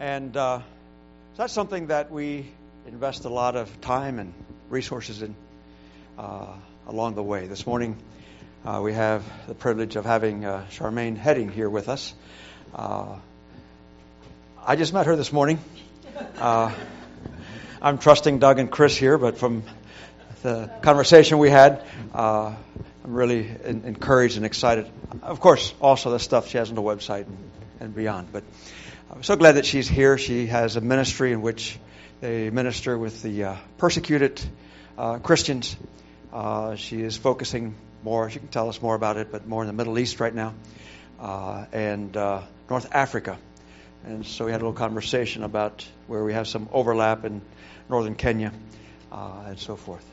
And uh, that's something that we invest a lot of time and resources in uh, along the way. This morning, uh, we have the privilege of having uh, Charmaine Hedding here with us. Uh, I just met her this morning. Uh, I'm trusting Doug and Chris here, but from the conversation we had, I'm really in- encouraged and excited. Of course, also the stuff she has on the website and, and beyond. But I'm so glad that she's here. She has a ministry in which they minister with the uh, persecuted uh, Christians. Uh, she is focusing more, she can tell us more about it, but more in the Middle East right now uh, and uh, North Africa. And so we had a little conversation about where we have some overlap in northern Kenya uh, and so forth.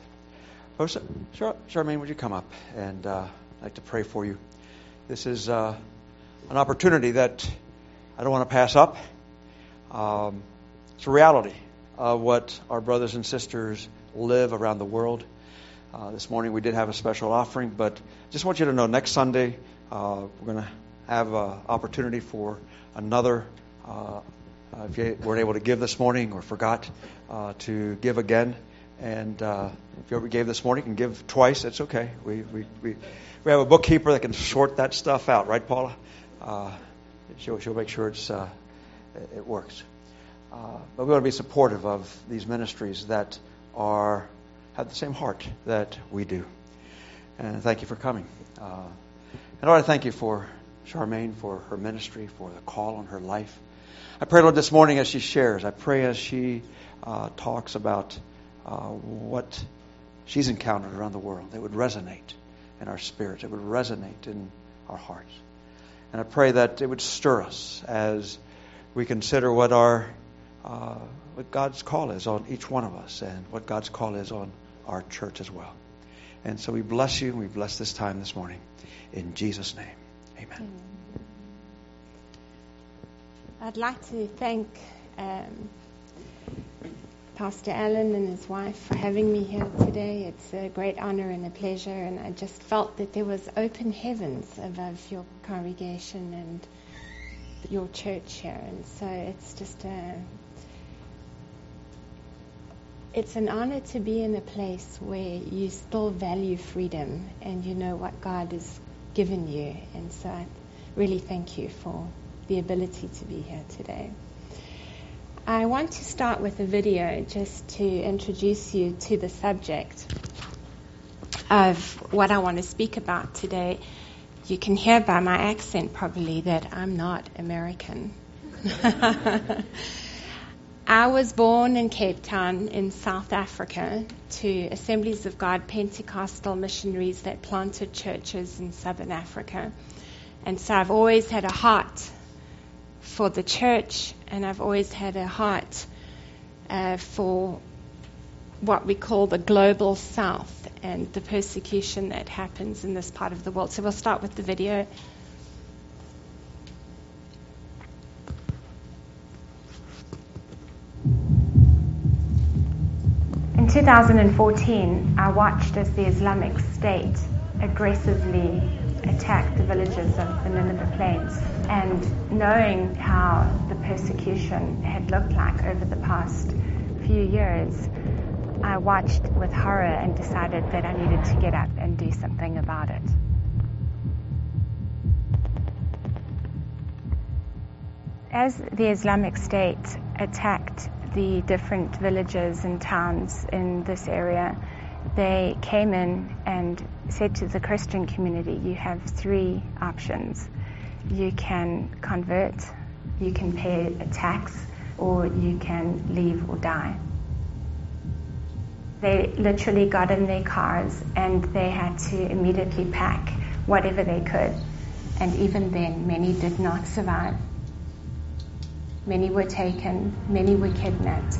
Oh, Char- Charmaine, would you come up? And I'd like to pray for you. This is an opportunity that I don't want to pass up. Um, it's a reality of what our brothers and sisters live around the world. Uh, this morning we did have a special offering, but just want you to know next Sunday uh, we're going to have an opportunity for another. Uh, uh, if you weren't able to give this morning or forgot uh, to give again, and uh, if you ever gave this morning, you can give twice. It's okay. We, we, we, we have a bookkeeper that can sort that stuff out, right, Paula? She'll, she'll make sure it's, uh, it works. Uh, but we want to be supportive of these ministries that are have the same heart that we do. And thank you for coming. Uh, and I thank you for Charmaine, for her ministry, for the call on her life. I pray, Lord, this morning as she shares, I pray as she uh, talks about uh, what she's encountered around the world, it would resonate in our spirits, it would resonate in our hearts. And I pray that it would stir us as we consider what our uh, what God's call is on each one of us and what God's call is on our church as well. And so we bless you and we bless this time this morning. In Jesus' name, amen. I'd like to thank um, Pastor Allen and his wife for having me here today. It's a great honor and a pleasure, and I just felt that there was open heavens above your congregation and your church here, and so it's just a it's an honor to be in a place where you still value freedom and you know what God has given you, and so I really thank you for the ability to be here today. I want to start with a video just to introduce you to the subject of what I want to speak about today. You can hear by my accent probably that I'm not American. I was born in Cape Town in South Africa to Assemblies of God Pentecostal missionaries that planted churches in southern Africa. And so I've always had a heart for the church, and I've always had a heart uh, for what we call the global south and the persecution that happens in this part of the world. So we'll start with the video. In 2014, I watched as the Islamic State aggressively attacked the villages of the Nineveh Plains. And knowing how the persecution had looked like over the past few years, I watched with horror and decided that I needed to get up and do something about it. As the Islamic State attacked the different villages and towns in this area, they came in and said to the Christian community, you have three options. You can convert, you can pay a tax, or you can leave or die. They literally got in their cars and they had to immediately pack whatever they could. And even then, many did not survive. Many were taken, many were kidnapped,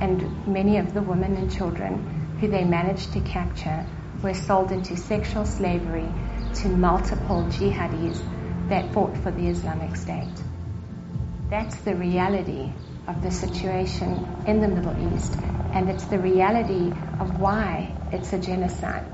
and many of the women and children who they managed to capture were sold into sexual slavery to multiple jihadis that fought for the Islamic State. That's the reality of the situation in the Middle East, and it's the reality of why it's a genocide.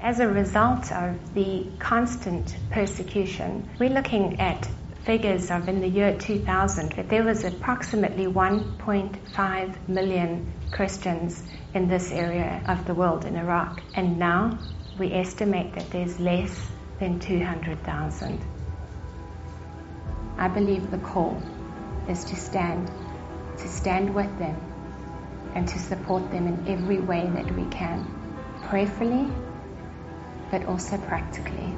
As a result of the constant persecution, we're looking at figures of in the year 2000 that there was approximately 1.5 million Christians in this area of the world in Iraq. And now we estimate that there's less than 200,000. I believe the call is to stand, to stand with them and to support them in every way that we can, prayerfully, but also practically.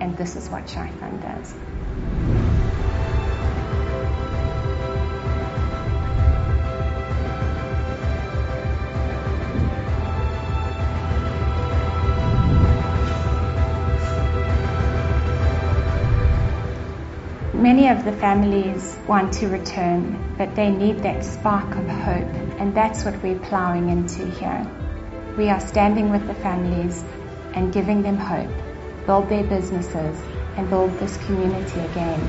And this is what Shai Fund does. Many of the families want to return, but they need that spark of hope, and that's what we're plowing into here. We are standing with the families and giving them hope, build their businesses, and build this community again,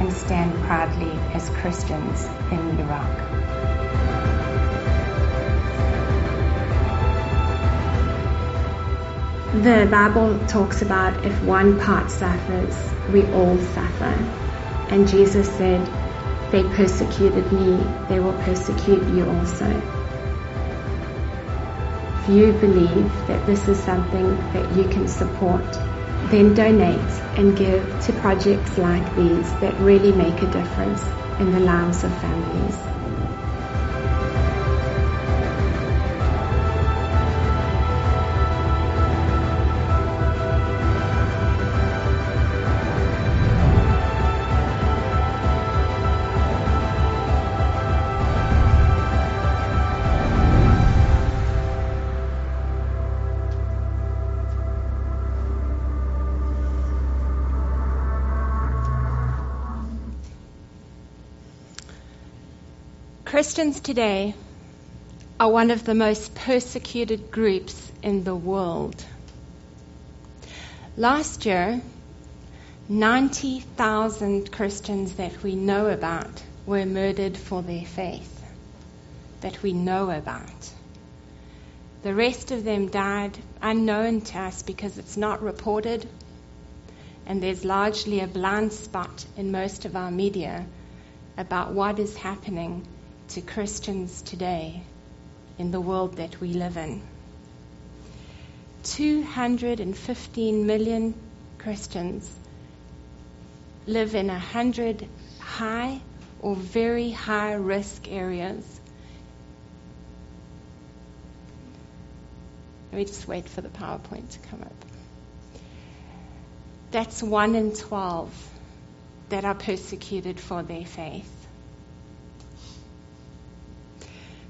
and stand proudly as Christians in Iraq. The Bible talks about if one part suffers, we all suffer. And Jesus said, They persecuted me, they will persecute you also. If you believe that this is something that you can support, then donate and give to projects like these that really make a difference in the lives of families. Christians today are one of the most persecuted groups in the world. Last year, 90,000 Christians that we know about were murdered for their faith, that we know about. The rest of them died unknown to us because it's not reported, and there's largely a blind spot in most of our media about what is happening to Christians today in the world that we live in. 215 million Christians live in 100 high or very high risk areas. Let me just wait for the PowerPoint to come up. That's 1 in 12 that are persecuted for their faith.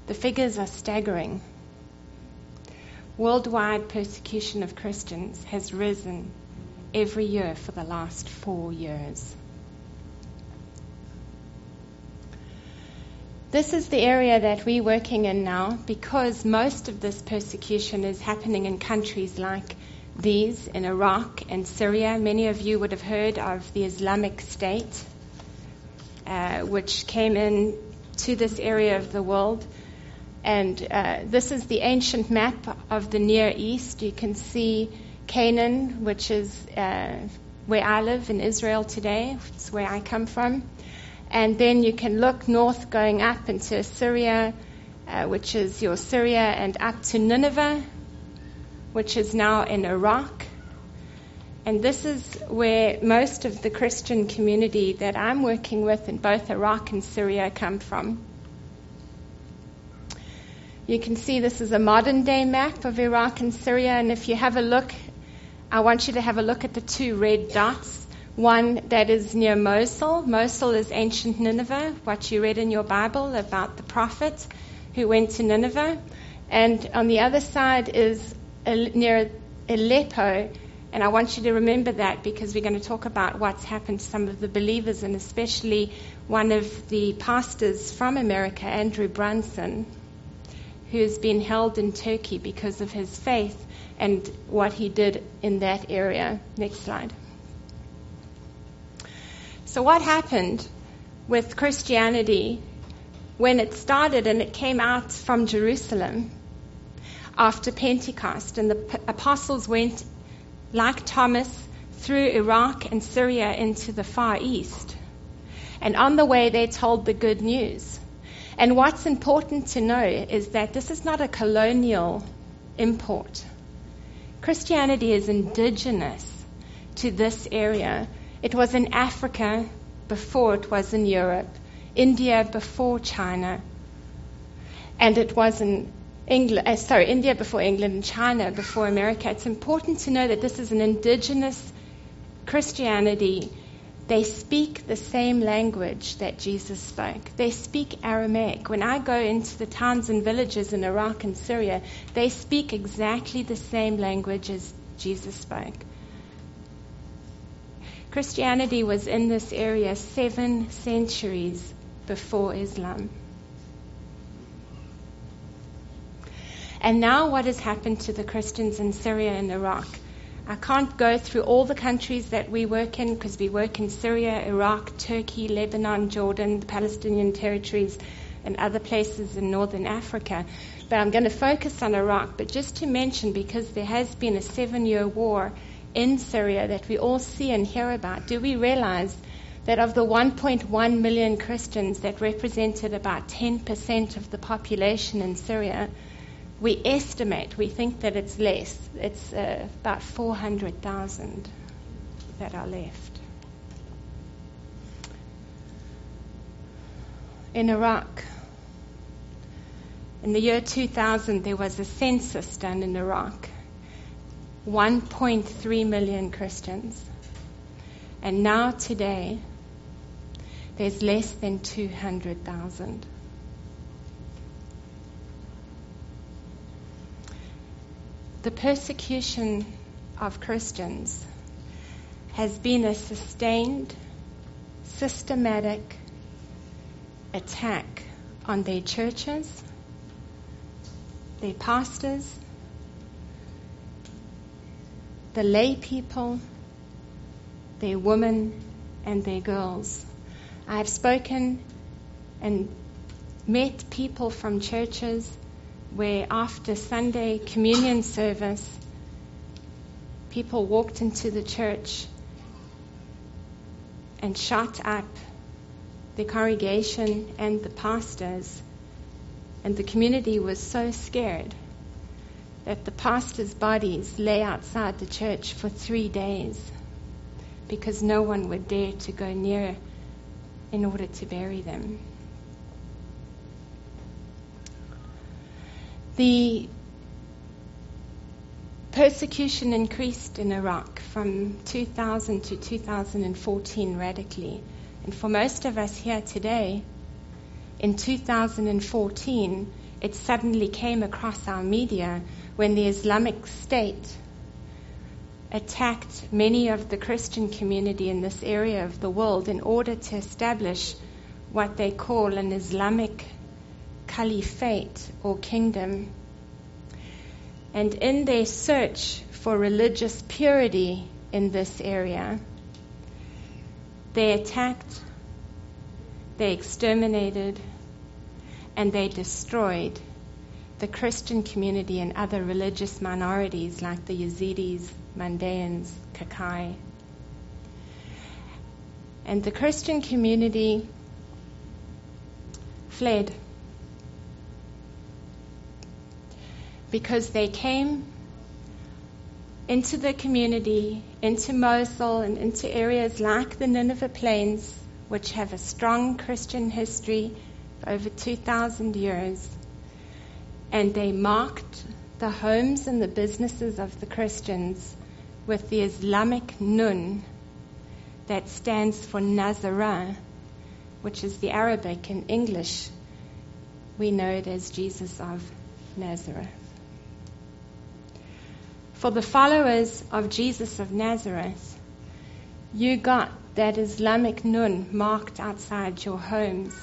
The figures are staggering. Worldwide persecution of Christians has risen every year for the last four years. This is the area that we're working in now because most of this persecution is happening in countries like these in Iraq and Syria. Many of you would have heard of the Islamic State, uh, which came in to this area of the world and uh, this is the ancient map of the Near East. You can see Canaan, which is uh, where I live in Israel today. It's where I come from. And then you can look north going up into Syria, uh, which is your Syria, and up to Nineveh, which is now in Iraq. And this is where most of the Christian community that I'm working with in both Iraq and Syria come from. You can see this is a modern day map of Iraq and Syria, and if you have a look, I want you to have a look at the two red dots. One that is near Mosul. Mosul is ancient Nineveh, what you read in your Bible about the prophet who went to Nineveh. And on the other side is near Aleppo, and I want you to remember that because we're going to talk about what's happened to some of the believers, and especially one of the pastors from America, Andrew Brunson who has been held in Turkey because of his faith and what he did in that area. Next slide. So, what happened with Christianity when it started and it came out from Jerusalem after Pentecost? And the apostles went, like Thomas, through Iraq and Syria into the Far East. And on the way, they told the good news. And what's important to know is that this is not a colonial import. Christianity is indigenous to this area. It was in Africa before it was in Europe, India before China, and it was in England, uh, sorry, India before England and China before America. It's important to know that this is an indigenous Christianity. They speak the same language that Jesus spoke. They speak Aramaic. When I go into the towns and villages in Iraq and Syria, they speak exactly the same language as Jesus spoke. Christianity was in this area seven centuries before Islam. And now, what has happened to the Christians in Syria and Iraq? I can't go through all the countries that we work in because we work in Syria, Iraq, Turkey, Lebanon, Jordan, the Palestinian territories, and other places in northern Africa. But I'm going to focus on Iraq. But just to mention, because there has been a seven year war in Syria that we all see and hear about, do we realize that of the 1.1 million Christians that represented about 10% of the population in Syria, we estimate, we think that it's less, it's uh, about 400,000 that are left. In Iraq, in the year 2000, there was a census done in Iraq. 1.3 million Christians. And now, today, there's less than 200,000. The persecution of Christians has been a sustained, systematic attack on their churches, their pastors, the lay people, their women, and their girls. I have spoken and met people from churches where after Sunday communion service, people walked into the church and shot up the congregation and the pastors. And the community was so scared that the pastors' bodies lay outside the church for three days because no one would dare to go near in order to bury them. The persecution increased in Iraq from 2000 to 2014 radically. And for most of us here today, in 2014, it suddenly came across our media when the Islamic State attacked many of the Christian community in this area of the world in order to establish what they call an Islamic caliphate or kingdom. And in their search for religious purity in this area, they attacked, they exterminated, and they destroyed the Christian community and other religious minorities like the Yazidis, Mandaeans, Kakai. And the Christian community fled because they came into the community, into Mosul, and into areas like the Nineveh Plains, which have a strong Christian history for over 2,000 years. And they marked the homes and the businesses of the Christians with the Islamic Nun that stands for Nazarah, which is the Arabic and English. We know it as Jesus of Nazareth. For the followers of Jesus of Nazareth, you got that Islamic nun marked outside your homes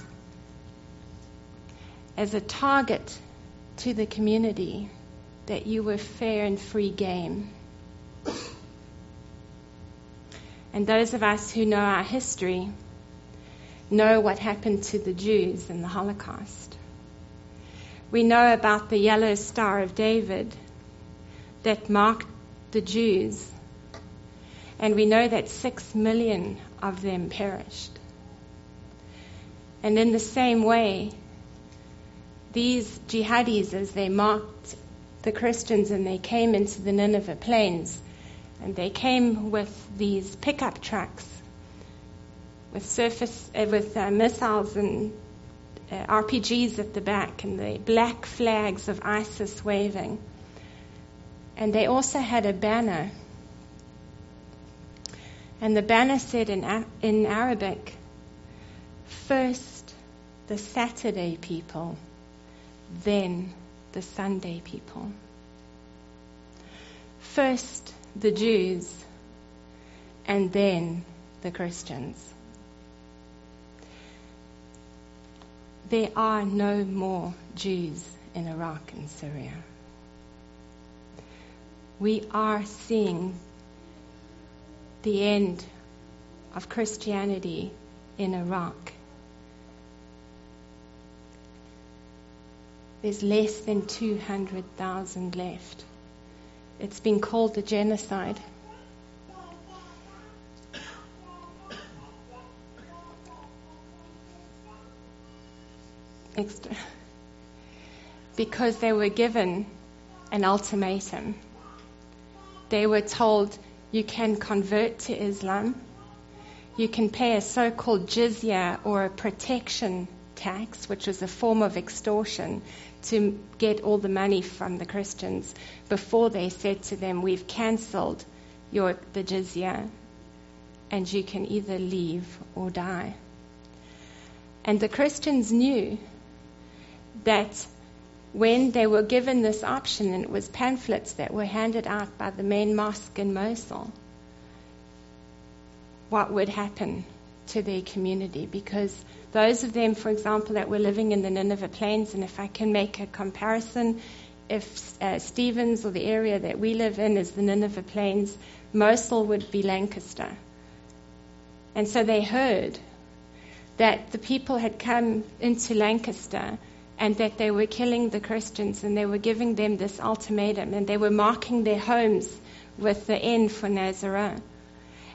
as a target to the community that you were fair and free game. And those of us who know our history know what happened to the Jews in the Holocaust. We know about the yellow star of David that marked the Jews. And we know that six million of them perished. And in the same way, these jihadis, as they marked the Christians and they came into the Nineveh plains, and they came with these pickup trucks with surface uh, with uh, missiles and uh, RPGs at the back and the black flags of ISIS waving. And they also had a banner. And the banner said in, in Arabic, first the Saturday people, then the Sunday people. First the Jews, and then the Christians. There are no more Jews in Iraq and Syria. We are seeing the end of Christianity in Iraq. There's less than 200,000 left. It's been called a genocide. Extra. Because they were given an ultimatum. They were told, you can convert to Islam, you can pay a so called jizya or a protection tax, which was a form of extortion, to get all the money from the Christians before they said to them, We've cancelled your, the jizya and you can either leave or die. And the Christians knew that when they were given this option, and it was pamphlets that were handed out by the main mosque in Mosul, what would happen to their community because those of them, for example, that were living in the Nineveh Plains, and if I can make a comparison, if uh, Stevens or the area that we live in is the Nineveh Plains, Mosul would be Lancaster. And so they heard that the people had come into Lancaster and that they were killing the Christians and they were giving them this ultimatum and they were marking their homes with the N for Nazareth.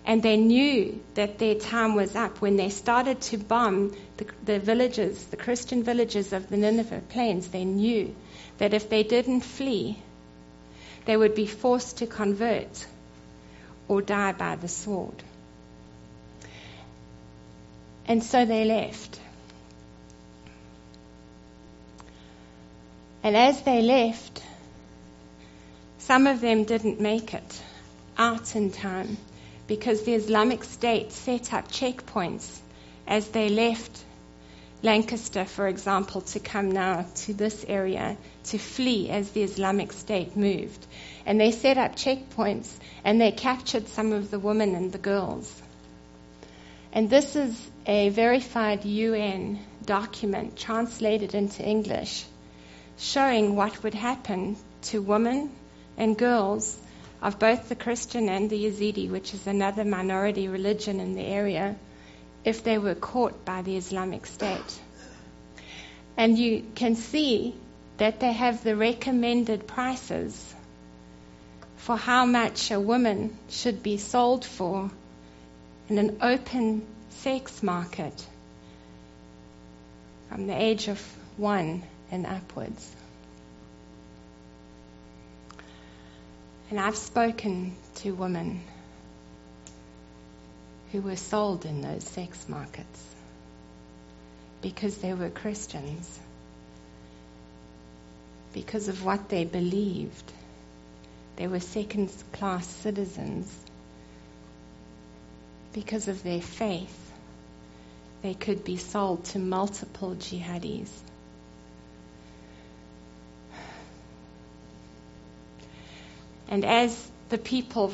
And they knew that their time was up when they started to bomb the, the villages, the Christian villages of the Nineveh plains. They knew that if they didn't flee, they would be forced to convert or die by the sword. And so they left. And as they left, some of them didn't make it out in time because the Islamic State set up checkpoints as they left Lancaster, for example, to come now to this area to flee as the Islamic State moved. And they set up checkpoints and they captured some of the women and the girls. And this is a verified UN document translated into English showing what would happen to women and girls of both the Christian and the Yazidi, which is another minority religion in the area, if they were caught by the Islamic State. And you can see that they have the recommended prices for how much a woman should be sold for in an open sex market from the age of one and upwards. And I've spoken to women who were sold in those sex markets because they were Christians, because of what they believed. They were second class citizens. Because of their faith, they could be sold to multiple jihadis. And as the people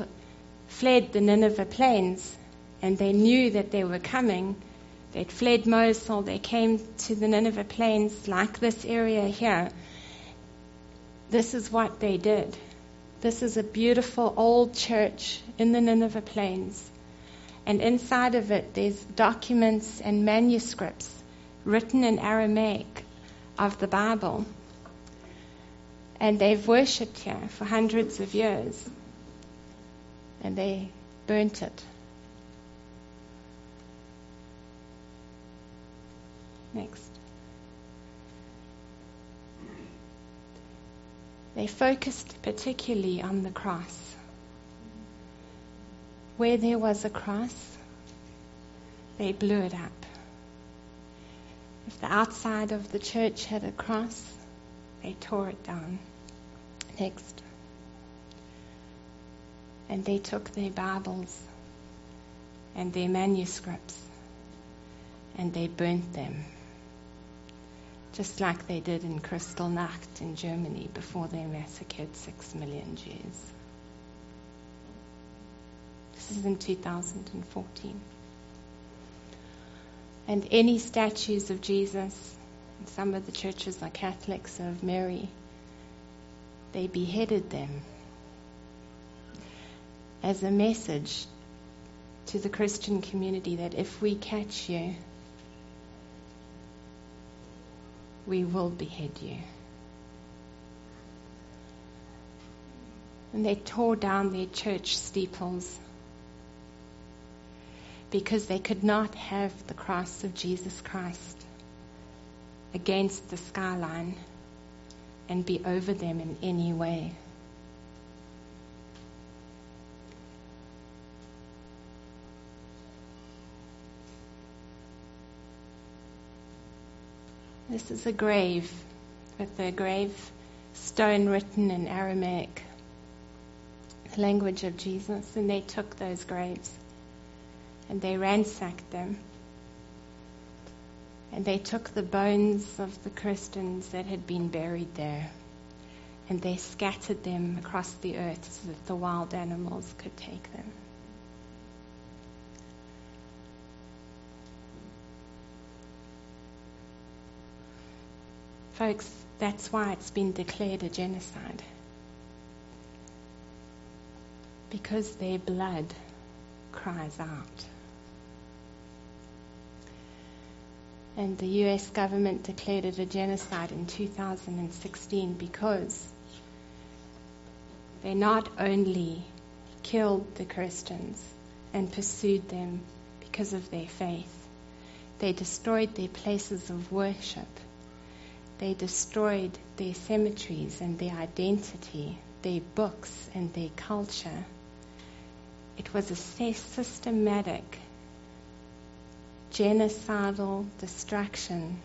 fled the Nineveh plains and they knew that they were coming, they'd fled Mosul, they came to the Nineveh plains like this area here. This is what they did. This is a beautiful old church in the Nineveh plains. And inside of it, there's documents and manuscripts written in Aramaic of the Bible. And they've worshipped here for hundreds of years. And they burnt it. Next. They focused particularly on the cross. Where there was a cross, they blew it up. If the outside of the church had a cross, they tore it down. Next. And they took their Bibles and their manuscripts and they burnt them just like they did in Kristallnacht in Germany before they massacred six million Jews. This is in 2014. And any statues of Jesus, some of the churches are Catholics of Mary, they beheaded them as a message to the Christian community that if we catch you, we will behead you. And they tore down their church steeples because they could not have the cross of Jesus Christ against the skyline and be over them in any way. This is a grave with a grave stone written in Aramaic, the language of Jesus, and they took those graves and they ransacked them. And they took the bones of the Christians that had been buried there and they scattered them across the earth so that the wild animals could take them. Folks, that's why it's been declared a genocide. Because their blood cries out. And the US government declared it a genocide in 2016 because they not only killed the Christians and pursued them because of their faith, they destroyed their places of worship they destroyed their cemeteries and their identity, their books and their culture. It was a systematic, genocidal destruction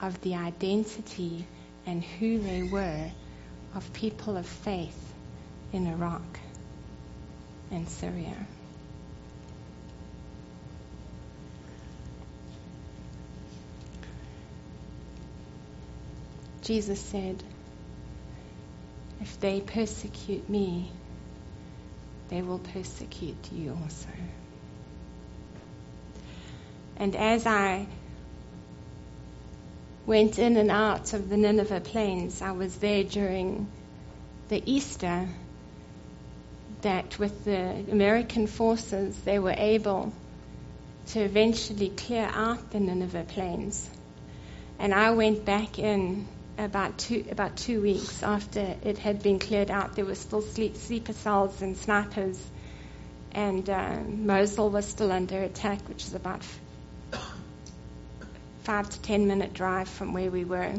of the identity and who they were of people of faith in Iraq and Syria. Jesus said, If they persecute me, they will persecute you also. And as I went in and out of the Nineveh plains, I was there during the Easter that with the American forces they were able to eventually clear out the Nineveh plains. And I went back in about two about two weeks after it had been cleared out, there were still sleep, sleeper cells and snipers, and uh, Mosul was still under attack, which is about five to ten minute drive from where we were.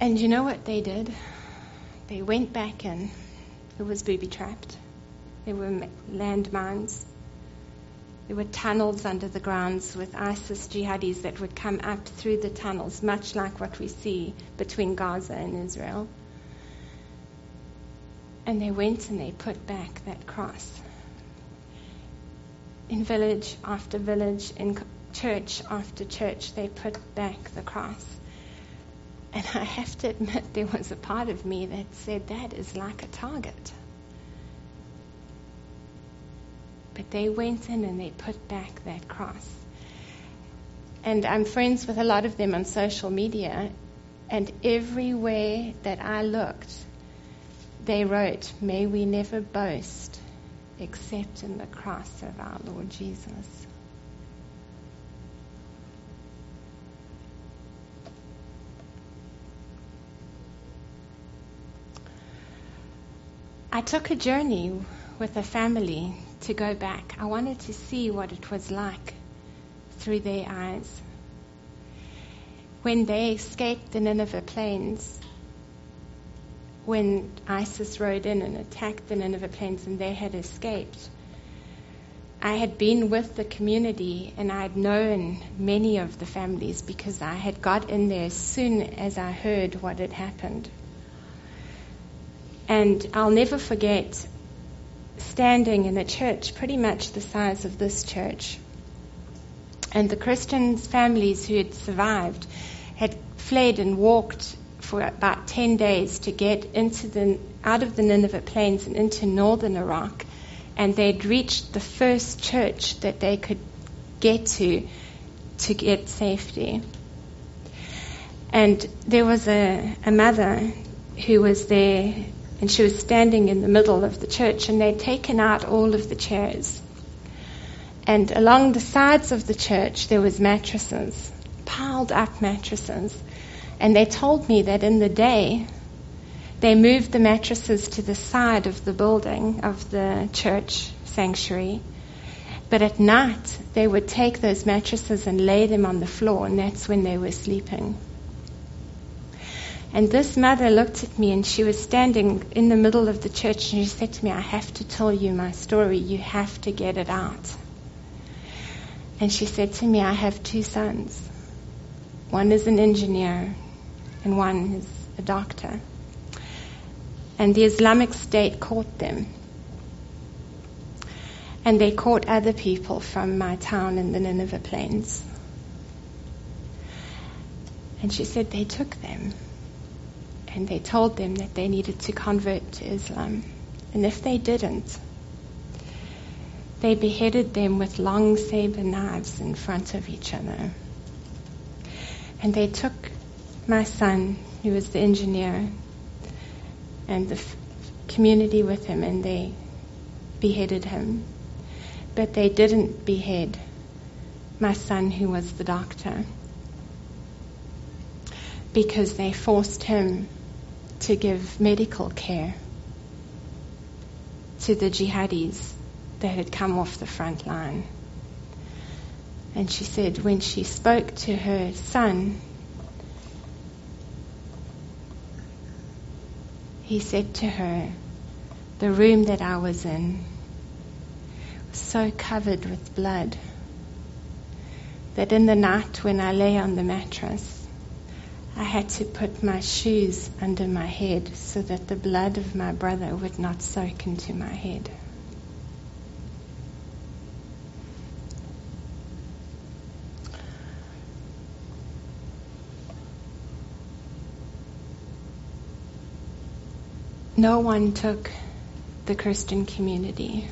And you know what they did? They went back in. It was booby trapped. There were landmines. There were tunnels under the grounds with ISIS jihadis that would come up through the tunnels, much like what we see between Gaza and Israel. And they went and they put back that cross. In village after village, in church after church, they put back the cross. And I have to admit, there was a part of me that said, that is like a target. But they went in and they put back that cross. And I'm friends with a lot of them on social media, and everywhere that I looked, they wrote, May we never boast except in the cross of our Lord Jesus. I took a journey with a family to go back. I wanted to see what it was like through their eyes. When they escaped the Nineveh plains, when ISIS rode in and attacked the Nineveh plains and they had escaped, I had been with the community and I had known many of the families because I had got in there as soon as I heard what had happened. And I'll never forget standing in a church pretty much the size of this church. And the Christians' families who had survived had fled and walked for about 10 days to get into the, out of the Nineveh plains and into northern Iraq and they'd reached the first church that they could get to to get safety. And there was a, a mother who was there, and she was standing in the middle of the church, and they'd taken out all of the chairs. And along the sides of the church, there was mattresses, piled up mattresses. And they told me that in the day, they moved the mattresses to the side of the building of the church sanctuary. But at night, they would take those mattresses and lay them on the floor, and that's when they were sleeping. And this mother looked at me, and she was standing in the middle of the church, and she said to me, I have to tell you my story. You have to get it out. And she said to me, I have two sons. One is an engineer, and one is a doctor and the Islamic State caught them. And they caught other people from my town in the Nineveh Plains. And she said they took them and they told them that they needed to convert to Islam. And if they didn't, they beheaded them with long saber knives in front of each other. And they took my son, who was the engineer, and the f- community with him, and they beheaded him. But they didn't behead my son, who was the doctor, because they forced him to give medical care to the jihadis that had come off the front line. And she said when she spoke to her son, he said to her, The room that I was in was so covered with blood that in the night when I lay on the mattress, I had to put my shoes under my head so that the blood of my brother would not soak into my head. No one took the Christian community.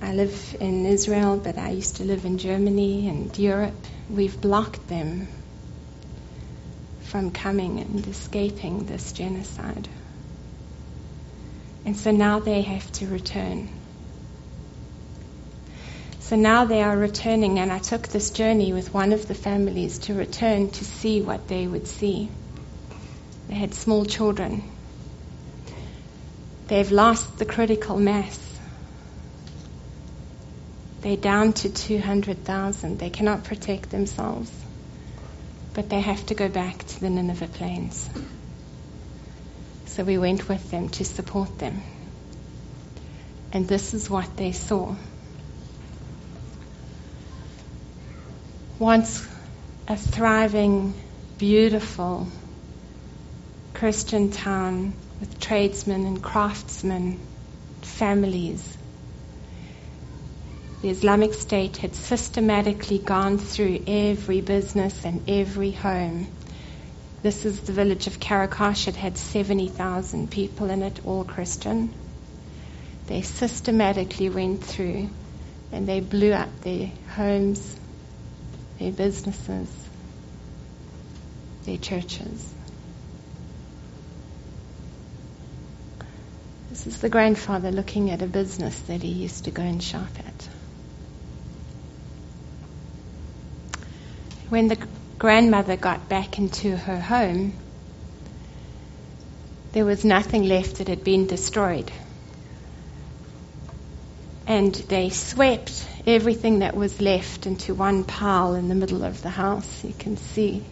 I live in Israel, but I used to live in Germany and Europe. We've blocked them from coming and escaping this genocide. And so now they have to return. So now they are returning, and I took this journey with one of the families to return to see what they would see. They had small children. They've lost the critical mass. They're down to 200,000. They cannot protect themselves. But they have to go back to the Nineveh plains. So we went with them to support them. And this is what they saw. Once a thriving, beautiful, Christian town with tradesmen and craftsmen, families. The Islamic State had systematically gone through every business and every home. This is the village of Karakash. It had 70,000 people in it, all Christian. They systematically went through and they blew up their homes, their businesses, their churches. This is the grandfather looking at a business that he used to go and shop at. When the grandmother got back into her home, there was nothing left that had been destroyed. And they swept everything that was left into one pile in the middle of the house. You can see.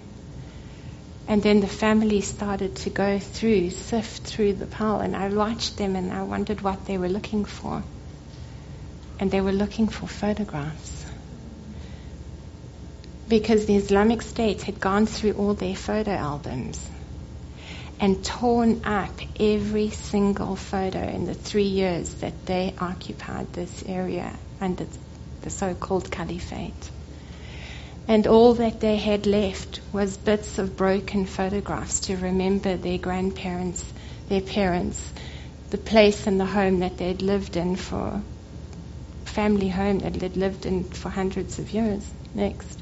And then the family started to go through, sift through the pile, and I watched them and I wondered what they were looking for. And they were looking for photographs. Because the Islamic State had gone through all their photo albums and torn up every single photo in the three years that they occupied this area under the so-called caliphate. And all that they had left was bits of broken photographs to remember their grandparents, their parents, the place and the home that they'd lived in for, family home that they'd lived in for hundreds of years. Next.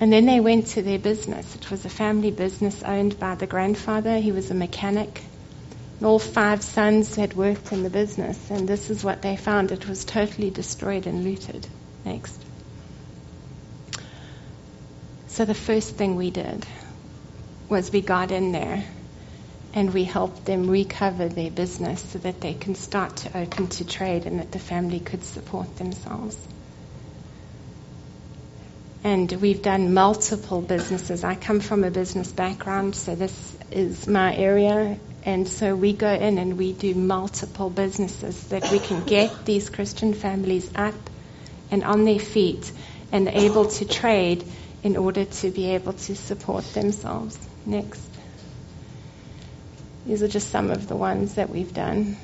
And then they went to their business. It was a family business owned by the grandfather. He was a mechanic. And all five sons had worked in the business, and this is what they found. It was totally destroyed and looted. Next. So the first thing we did was we got in there and we helped them recover their business so that they can start to open to trade and that the family could support themselves. And we've done multiple businesses. I come from a business background, so this is my area. And so we go in and we do multiple businesses that we can get these Christian families up and on their feet and able to trade in order to be able to support themselves. Next. These are just some of the ones that we've done.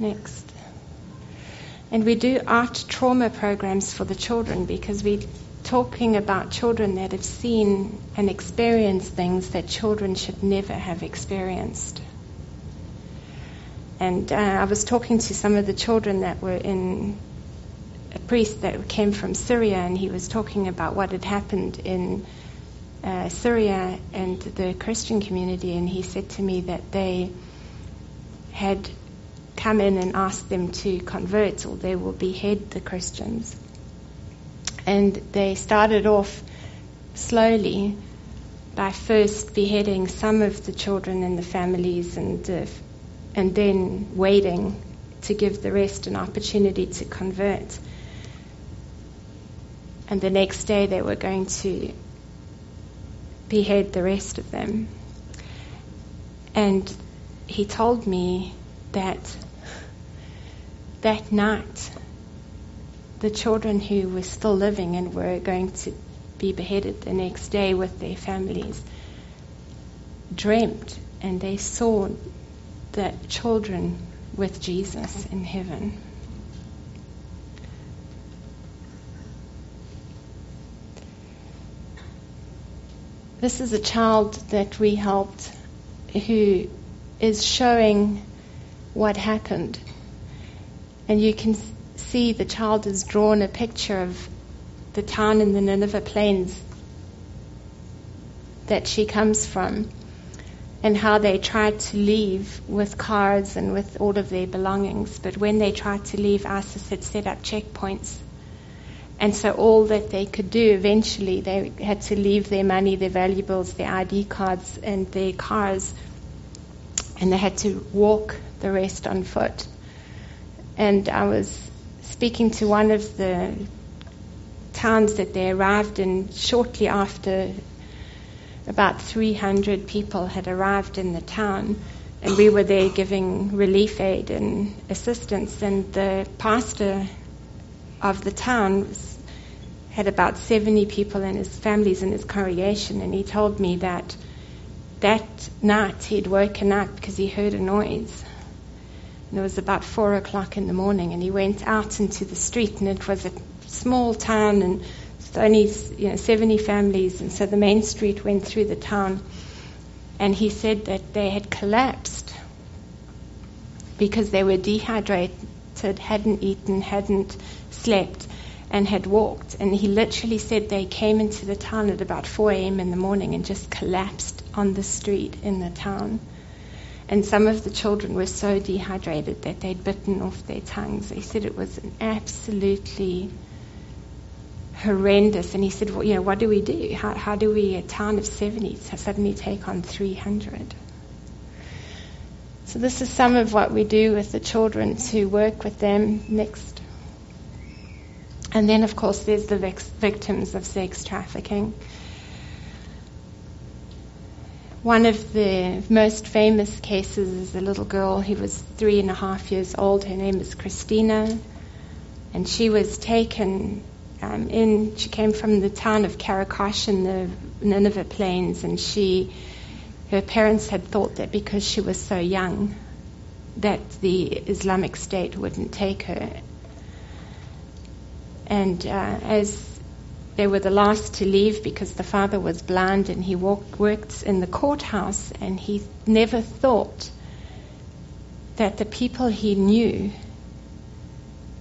Next. And we do art trauma programs for the children because we're talking about children that have seen and experienced things that children should never have experienced. And uh, I was talking to some of the children that were in a priest that came from Syria, and he was talking about what had happened in uh, Syria and the Christian community, and he said to me that they had come in and asked them to convert or they will behead the Christians. And they started off slowly by first beheading some of the children and the families and, uh, and then waiting to give the rest an opportunity to convert. And the next day they were going to behead the rest of them. And he told me that that night, the children who were still living and were going to be beheaded the next day with their families dreamt and they saw the children with Jesus in heaven. This is a child that we helped who is showing what happened and you can see the child has drawn a picture of the town in the Nineveh Plains that she comes from and how they tried to leave with cars and with all of their belongings. But when they tried to leave, ISIS had set up checkpoints. And so all that they could do eventually, they had to leave their money, their valuables, their ID cards, and their cars, and they had to walk the rest on foot and I was speaking to one of the towns that they arrived in shortly after about 300 people had arrived in the town and we were there giving relief aid and assistance and the pastor of the town was, had about 70 people and his families in his congregation and he told me that that night he'd woken up because he heard a noise and it was about four o'clock in the morning, and he went out into the street, and it was a small town, and only you know 70 families, and so the main street went through the town, and he said that they had collapsed because they were dehydrated, hadn't eaten, hadn't slept, and had walked. And he literally said they came into the town at about 4 a.m. in the morning and just collapsed on the street in the town. And some of the children were so dehydrated that they'd bitten off their tongues. They said it was absolutely horrendous. And he said, well, you know, what do we do? How, how do we, a town of 70, suddenly take on 300? So this is some of what we do with the children to work with them. Next. And then, of course, there's the victims of sex trafficking. One of the most famous cases is a little girl who was three and a half years old. Her name is Christina. And she was taken um, in, she came from the town of Karakosh in the Nineveh Plains, and she her parents had thought that because she was so young, that the Islamic State wouldn't take her. And uh, as they were the last to leave because the father was blind and he walked, worked in the courthouse and he never thought that the people he knew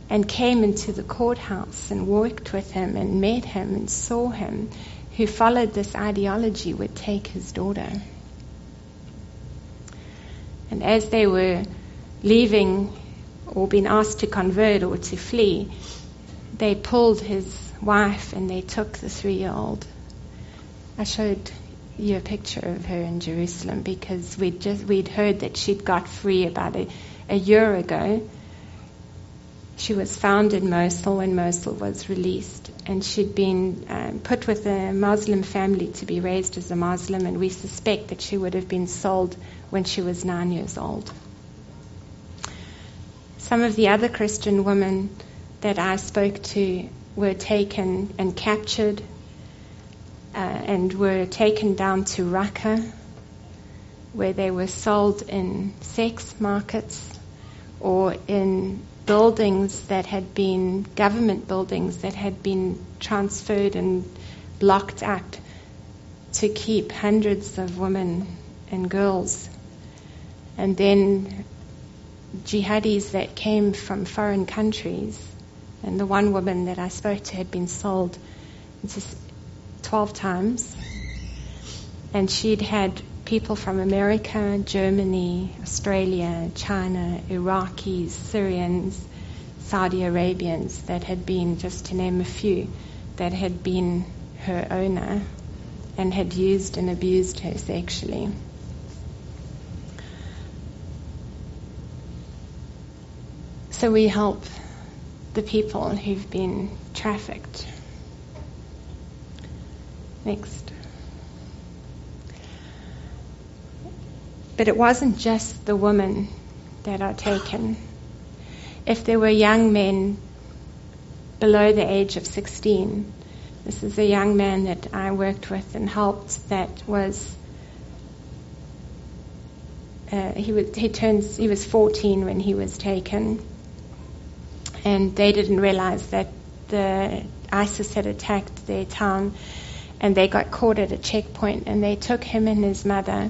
and came into the courthouse and worked with him and met him and saw him who followed this ideology would take his daughter. And as they were leaving or being asked to convert or to flee, they pulled his wife and they took the three year old. I showed you a picture of her in Jerusalem because we'd just we'd heard that she'd got free about a, a year ago. She was found in Mosul when Mosul was released, and she'd been um, put with a Muslim family to be raised as a Muslim, and we suspect that she would have been sold when she was nine years old. Some of the other Christian women that I spoke to were taken and captured uh, and were taken down to Raqqa, where they were sold in sex markets or in buildings that had been government buildings that had been transferred and blocked up to keep hundreds of women and girls and then jihadis that came from foreign countries. And the one woman that I spoke to had been sold just 12 times. And she'd had people from America, Germany, Australia, China, Iraqis, Syrians, Saudi Arabians that had been, just to name a few, that had been her owner and had used and abused her sexually. So we help the people who've been trafficked. Next. But it wasn't just the women that are taken. If there were young men below the age of 16, this is a young man that I worked with and helped that was uh, he was he turns he was 14 when he was taken and they didn't realize that the ISIS had attacked their town, and they got caught at a checkpoint, and they took him and his mother,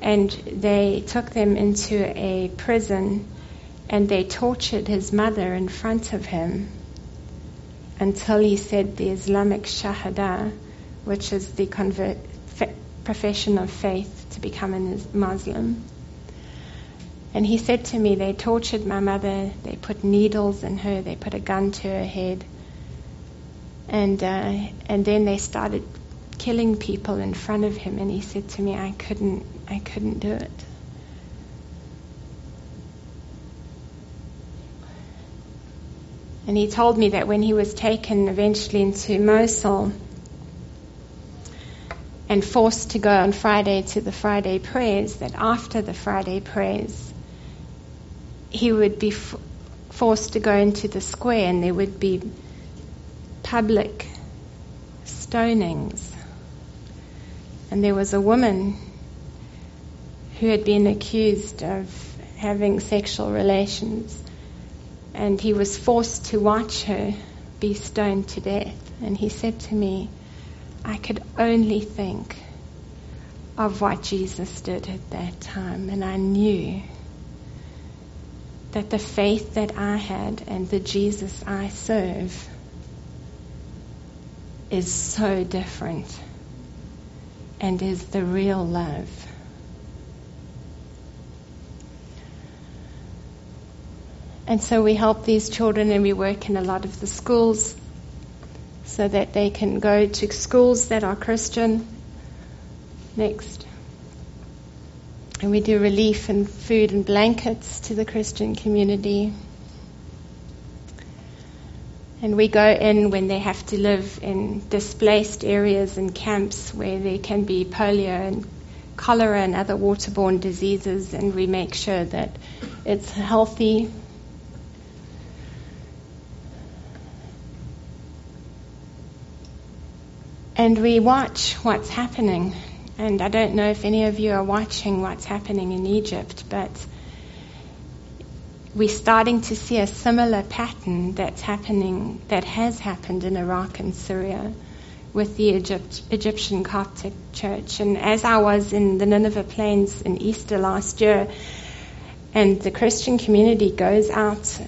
and they took them into a prison, and they tortured his mother in front of him until he said the Islamic Shahada, which is the convert, profession of faith to become a Muslim. And he said to me, They tortured my mother, they put needles in her, they put a gun to her head. And, uh, and then they started killing people in front of him. And he said to me, I couldn't, I couldn't do it. And he told me that when he was taken eventually into Mosul and forced to go on Friday to the Friday prayers, that after the Friday prayers, he would be f- forced to go into the square and there would be public stonings. And there was a woman who had been accused of having sexual relations, and he was forced to watch her be stoned to death. And he said to me, I could only think of what Jesus did at that time, and I knew that the faith that I had and the Jesus I serve is so different and is the real love. And so we help these children and we work in a lot of the schools so that they can go to schools that are Christian. Next. And we do relief and food and blankets to the Christian community. And we go in when they have to live in displaced areas and camps where there can be polio and cholera and other waterborne diseases, and we make sure that it's healthy. And we watch what's happening. And I don't know if any of you are watching what's happening in Egypt, but we're starting to see a similar pattern that's happening, that has happened in Iraq and Syria with the Egypt, Egyptian Coptic Church. And as I was in the Nineveh Plains in Easter last year, and the Christian community goes out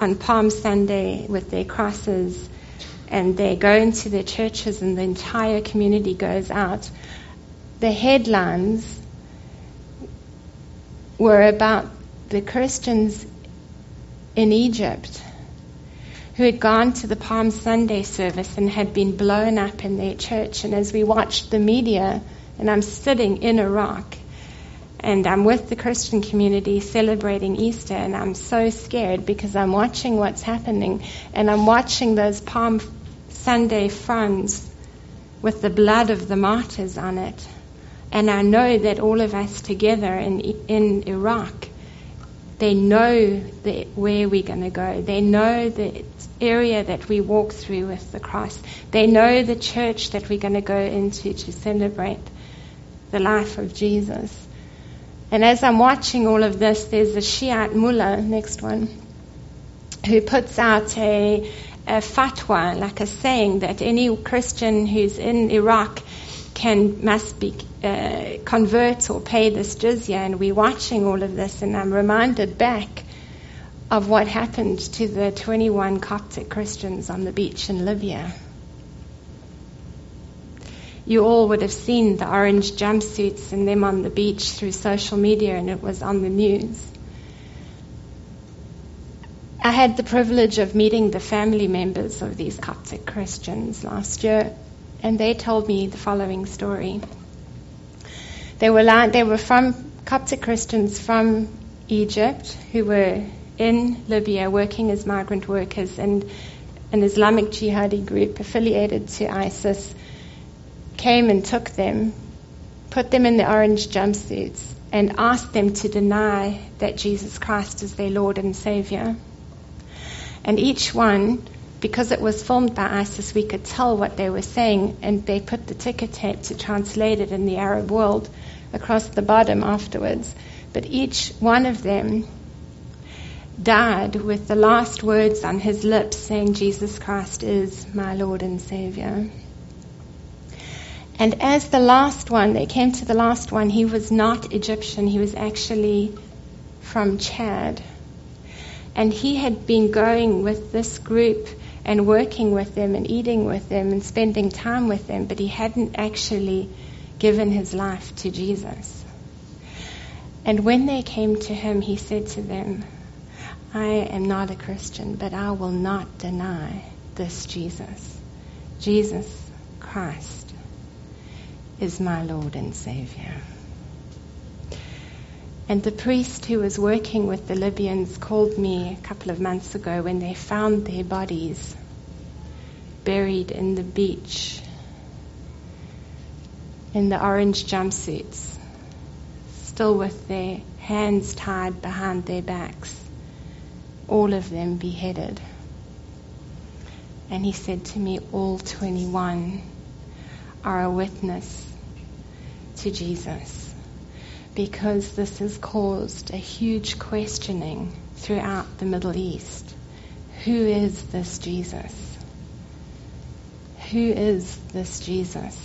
on Palm Sunday with their crosses, and they go into their churches, and the entire community goes out. The headlines were about the Christians in Egypt who had gone to the Palm Sunday service and had been blown up in their church. And as we watched the media, and I'm sitting in Iraq, and I'm with the Christian community celebrating Easter, and I'm so scared because I'm watching what's happening, and I'm watching those Palm Sunday fronds with the blood of the martyrs on it. And I know that all of us together in, in Iraq they know the, where we're going to go. They know the area that we walk through with the cross. They know the church that we're going to go into to celebrate the life of Jesus. And as I'm watching all of this, there's a Shiite mullah, next one, who puts out a, a fatwa, like a saying that any Christian who's in Iraq can must be uh, convert or pay this jizya, and we're watching all of this, and I'm reminded back of what happened to the 21 Coptic Christians on the beach in Libya. You all would have seen the orange jumpsuits and them on the beach through social media, and it was on the news. I had the privilege of meeting the family members of these Coptic Christians last year, and they told me the following story. They were, they were from Coptic Christians from Egypt who were in Libya working as migrant workers, and an Islamic jihadi group affiliated to ISIS came and took them, put them in the orange jumpsuits, and asked them to deny that Jesus Christ is their Lord and Savior. And each one because it was filmed by ISIS, we could tell what they were saying, and they put the ticker tape to translate it in the Arab world across the bottom afterwards. But each one of them died with the last words on his lips saying, Jesus Christ is my Lord and Savior. And as the last one, they came to the last one, he was not Egyptian, he was actually from Chad. And he had been going with this group and working with them and eating with them and spending time with them, but he hadn't actually given his life to Jesus. And when they came to him, he said to them, I am not a Christian, but I will not deny this Jesus. Jesus Christ is my Lord and Savior. And the priest who was working with the Libyans called me a couple of months ago when they found their bodies buried in the beach in the orange jumpsuits, still with their hands tied behind their backs, all of them beheaded. And he said to me, All 21 are a witness to Jesus because this has caused a huge questioning throughout the Middle East. Who is this Jesus? Who is this Jesus?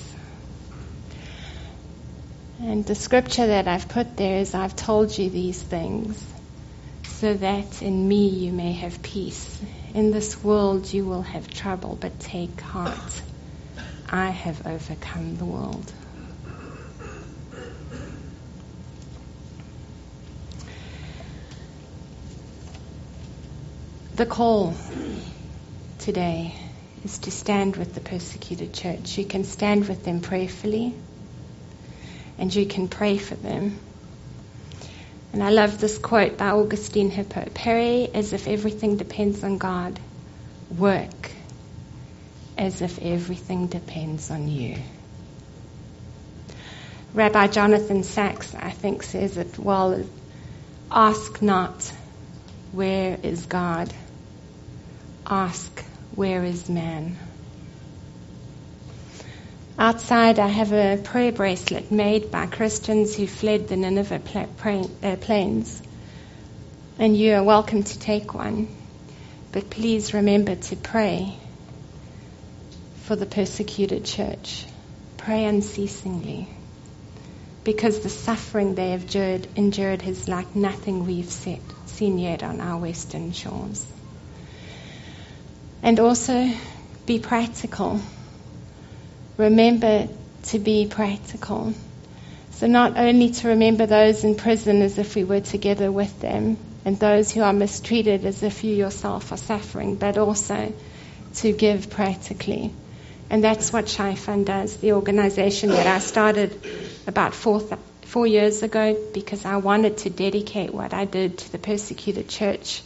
And the scripture that I've put there is I've told you these things so that in me you may have peace. In this world you will have trouble, but take heart. I have overcome the world. The call today is to stand with the persecuted church. You can stand with them prayerfully and you can pray for them. And I love this quote by Augustine Hippo Pray as if everything depends on God. Work as if everything depends on you. Rabbi Jonathan Sacks, I think, says it well ask not, where is God? Ask, where is man? Outside, I have a prayer bracelet made by Christians who fled the Nineveh uh, plains. And you are welcome to take one. But please remember to pray for the persecuted church. Pray unceasingly. Because the suffering they have endured, endured is like nothing we've seen yet on our western shores. And also be practical remember to be practical. So not only to remember those in prison as if we were together with them, and those who are mistreated as if you yourself are suffering, but also to give practically. And that's what Shai Fund does, the organization that I started about four, th- four years ago because I wanted to dedicate what I did to the persecuted church.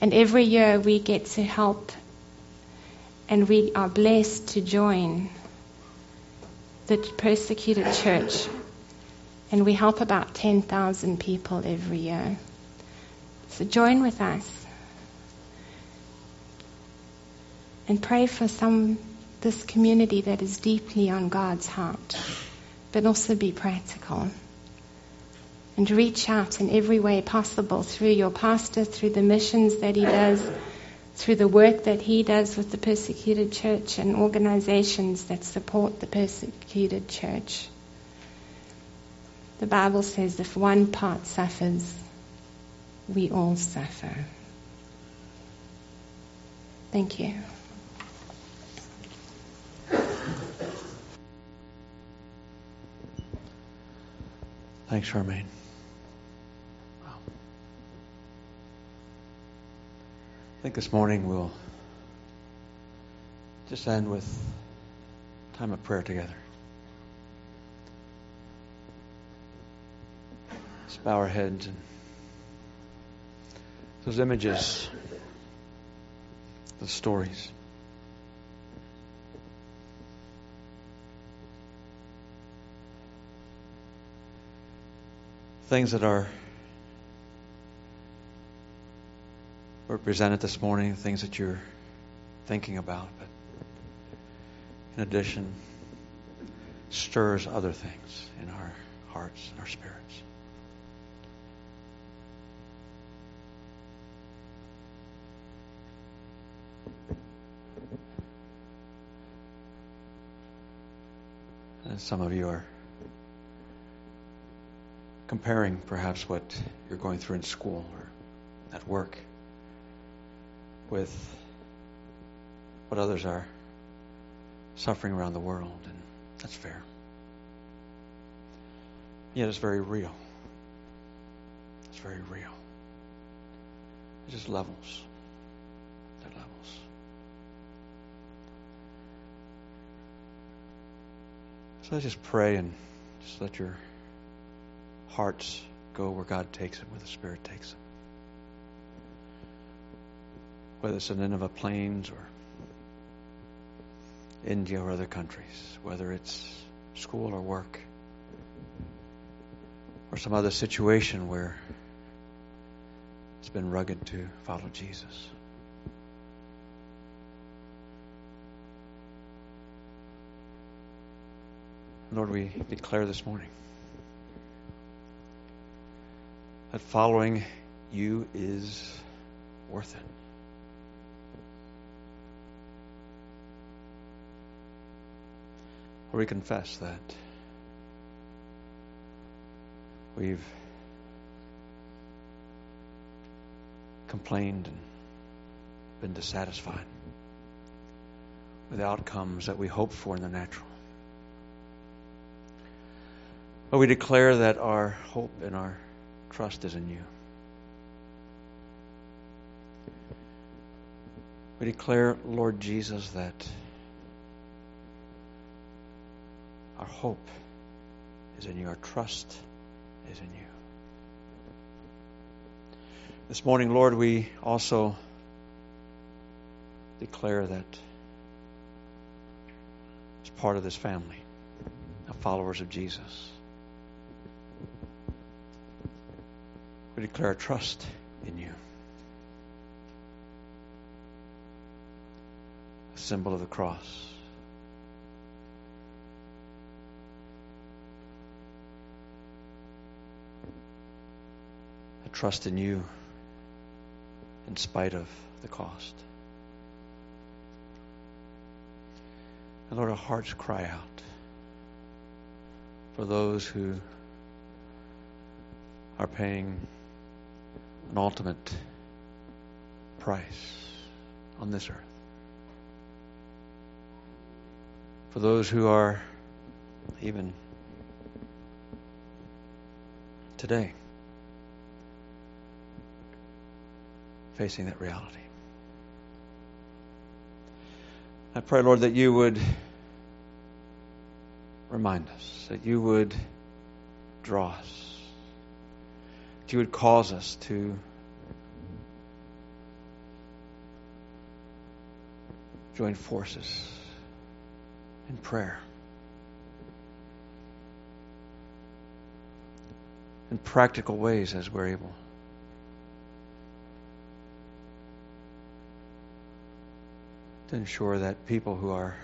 And every year we get to help and we are blessed to join the persecuted church, and we help about 10,000 people every year. So join with us and pray for some this community that is deeply on God's heart, but also be practical. And reach out in every way possible through your pastor, through the missions that he does through the work that he does with the persecuted church and organizations that support the persecuted church. The Bible says if one part suffers, we all suffer. Thank you. Thanks, Charmaine. I think this morning we'll just end with time of prayer together. Let's bow our heads and those images, the stories. Things that are were presented this morning, things that you're thinking about, but in addition, stirs other things in our hearts and our spirits. And some of you are comparing perhaps what you're going through in school or at work with what others are suffering around the world, and that's fair. Yet it's very real. It's very real. It just levels. They're levels. So let's just pray and just let your hearts go where God takes them, where the Spirit takes them whether it's in the Nineveh Plains or India or other countries, whether it's school or work, or some other situation where it's been rugged to follow Jesus. Lord, we declare this morning that following you is worth it. We confess that we've complained and been dissatisfied with outcomes that we hope for in the natural. But we declare that our hope and our trust is in you. We declare, Lord Jesus, that Our hope is in you. Our trust is in you. This morning, Lord, we also declare that as part of this family of followers of Jesus, we declare our trust in you. A symbol of the cross. Trust in you in spite of the cost. And Lord, our hearts cry out for those who are paying an ultimate price on this earth. For those who are even today facing that reality. I pray, Lord, that you would remind us, that you would draw us, that you would cause us to join forces in prayer. In practical ways as we're able. To ensure that people who are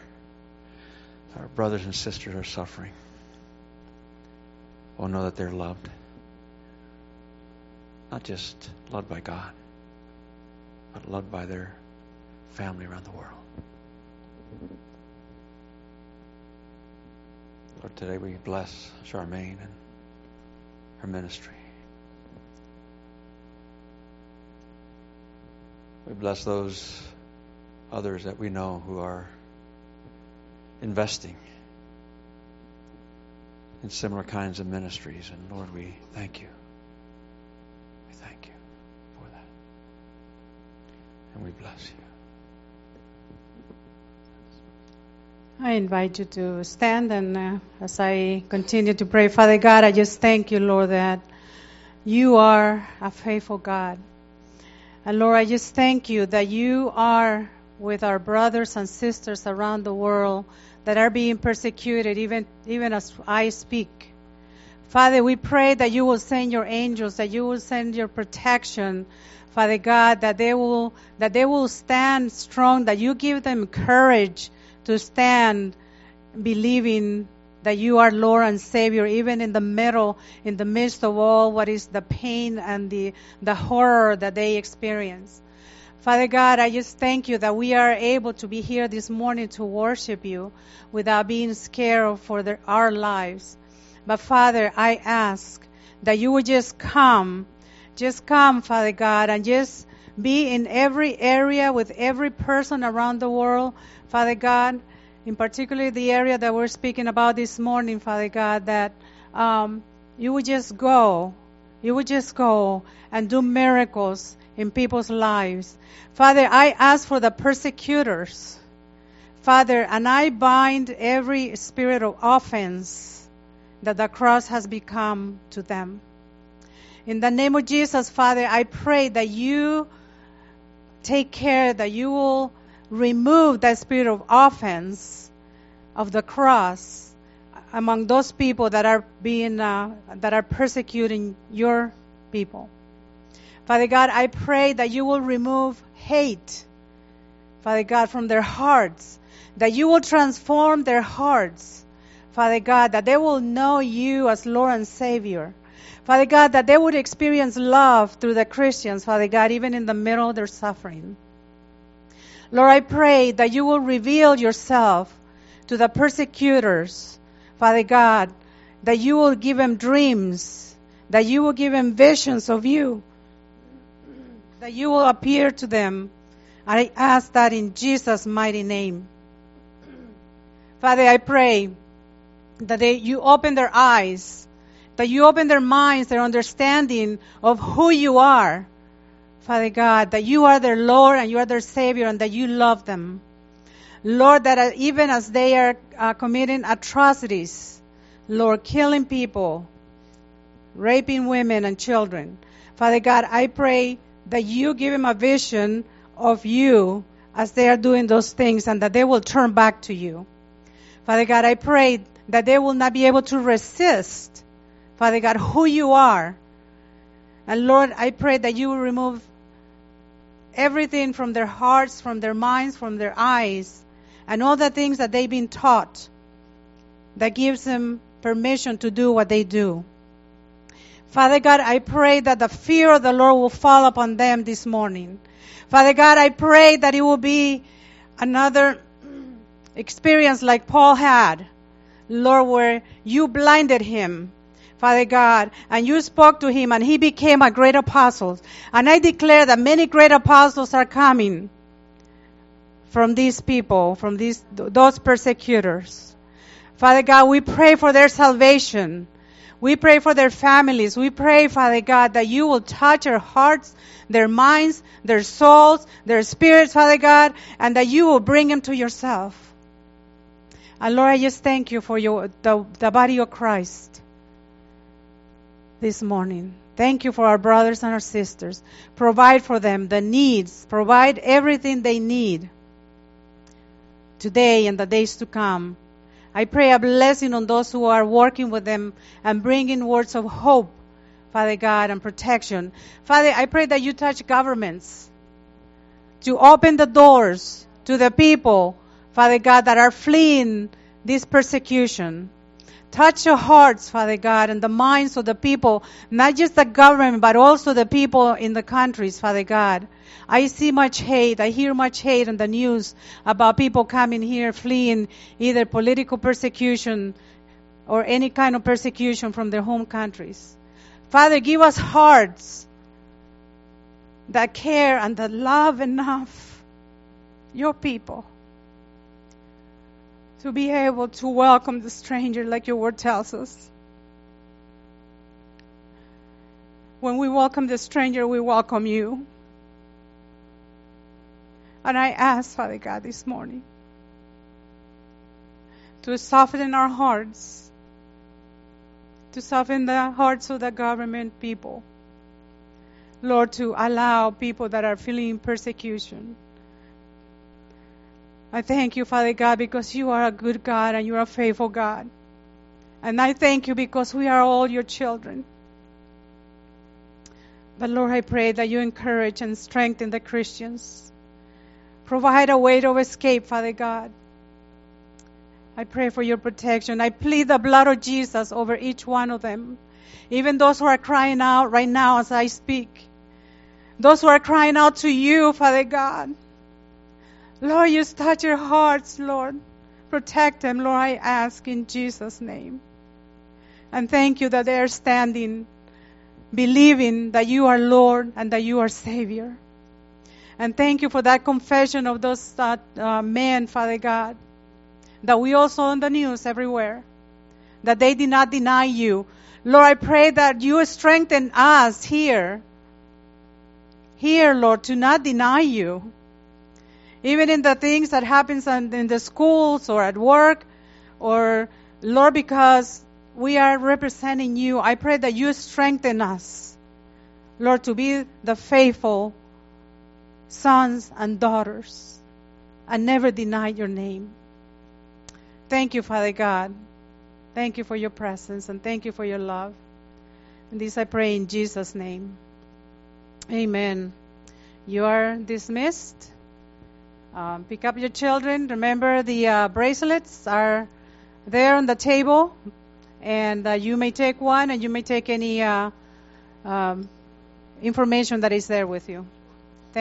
our brothers and sisters are suffering will know that they're loved. Not just loved by God, but loved by their family around the world. Lord, today we bless Charmaine and her ministry. We bless those others that we know who are investing in similar kinds of ministries. And Lord, we thank you. We thank you for that. And we bless you. I invite you to stand and uh, as I continue to pray, Father God, I just thank you, Lord, that you are a faithful God. And Lord, I just thank you that you are with our brothers and sisters around the world that are being persecuted, even, even as I speak. Father, we pray that you will send your angels, that you will send your protection, Father God, that they will, that they will stand strong, that you give them courage to stand believing that you are Lord and Savior, even in the middle, in the midst of all what is the pain and the, the horror that they experience. Father God, I just thank you that we are able to be here this morning to worship you without being scared for the, our lives. But Father, I ask that you would just come, just come, Father God, and just be in every area with every person around the world, Father God, in particular the area that we're speaking about this morning, Father God, that um, you would just go, you would just go and do miracles in people's lives. Father, I ask for the persecutors. Father, and I bind every spirit of offense that the cross has become to them. In the name of Jesus, Father, I pray that you take care, that you will remove that spirit of offense of the cross among those people that are being uh, that are persecuting your people. Father God, I pray that you will remove hate, Father God, from their hearts, that you will transform their hearts, Father God, that they will know you as Lord and Savior. Father God, that they would experience love through the Christians, Father God, even in the middle of their suffering. Lord, I pray that you will reveal yourself to the persecutors, Father God, that you will give them dreams, that you will give them visions of you, that you will appear to them. I ask that in Jesus' mighty name. Father, I pray that they, you open their eyes, that you open their minds, their understanding of who you are. Father God, that you are their Lord and you are their Savior and that you love them. Lord, that even as they are uh, committing atrocities, Lord, killing people, raping women and children, Father God, I pray that you give them a vision of you as they are doing those things and that they will turn back to you. Father God, I pray that they will not be able to resist, Father God, who you are. And Lord, I pray that you will remove everything from their hearts, from their minds, from their eyes, and all the things that they've been taught that gives them permission to do what they do. Father God, I pray that the fear of the Lord will fall upon them this morning. Father God, I pray that it will be another experience like Paul had, Lord, where you blinded him, Father God, and you spoke to him and he became a great apostle. And I declare that many great apostles are coming from these people, from these, those persecutors. Father God, we pray for their salvation. We pray for their families. We pray, Father God, that you will touch their hearts, their minds, their souls, their spirits, Father God, and that you will bring them to yourself. And Lord, I just thank you for your, the, the body of Christ this morning. Thank you for our brothers and our sisters. Provide for them the needs. Provide everything they need today and the days to come. I pray a blessing on those who are working with them and bringing words of hope, Father God, and protection. Father, I pray that you touch governments to open the doors to the people, Father God, that are fleeing this persecution. Touch your hearts, Father God, and the minds of the people, not just the government, but also the people in the countries, Father God. I see much hate. I hear much hate in the news about people coming here fleeing either political persecution or any kind of persecution from their home countries. Father, give us hearts that care and that love enough your people to be able to welcome the stranger like your word tells us. When we welcome the stranger, we welcome you. And I ask, Father God, this morning to soften our hearts, to soften the hearts of the government people. Lord, to allow people that are feeling persecution. I thank you, Father God, because you are a good God and you are a faithful God. And I thank you because we are all your children. But Lord, I pray that you encourage and strengthen the Christians Provide a way of escape, Father God. I pray for your protection. I plead the blood of Jesus over each one of them. Even those who are crying out right now as I speak. Those who are crying out to you, Father God. Lord, you touch your hearts, Lord. Protect them, Lord, I ask in Jesus' name. And thank you that they are standing, believing that you are Lord and that you are Savior. And thank you for that confession of those uh, uh, men, Father God, that we also on the news everywhere, that they did not deny you. Lord, I pray that you strengthen us here, here, Lord, to not deny you. Even in the things that happens in the schools or at work, or Lord, because we are representing you, I pray that you strengthen us, Lord, to be the faithful sons and daughters and never deny your name. Thank you, Father God. Thank you for your presence and thank you for your love. And this I pray in Jesus' name. Amen. You are dismissed. Um, pick up your children. Remember, the uh, bracelets are there on the table, and uh, you may take one, and you may take any uh, um, information that is there with you.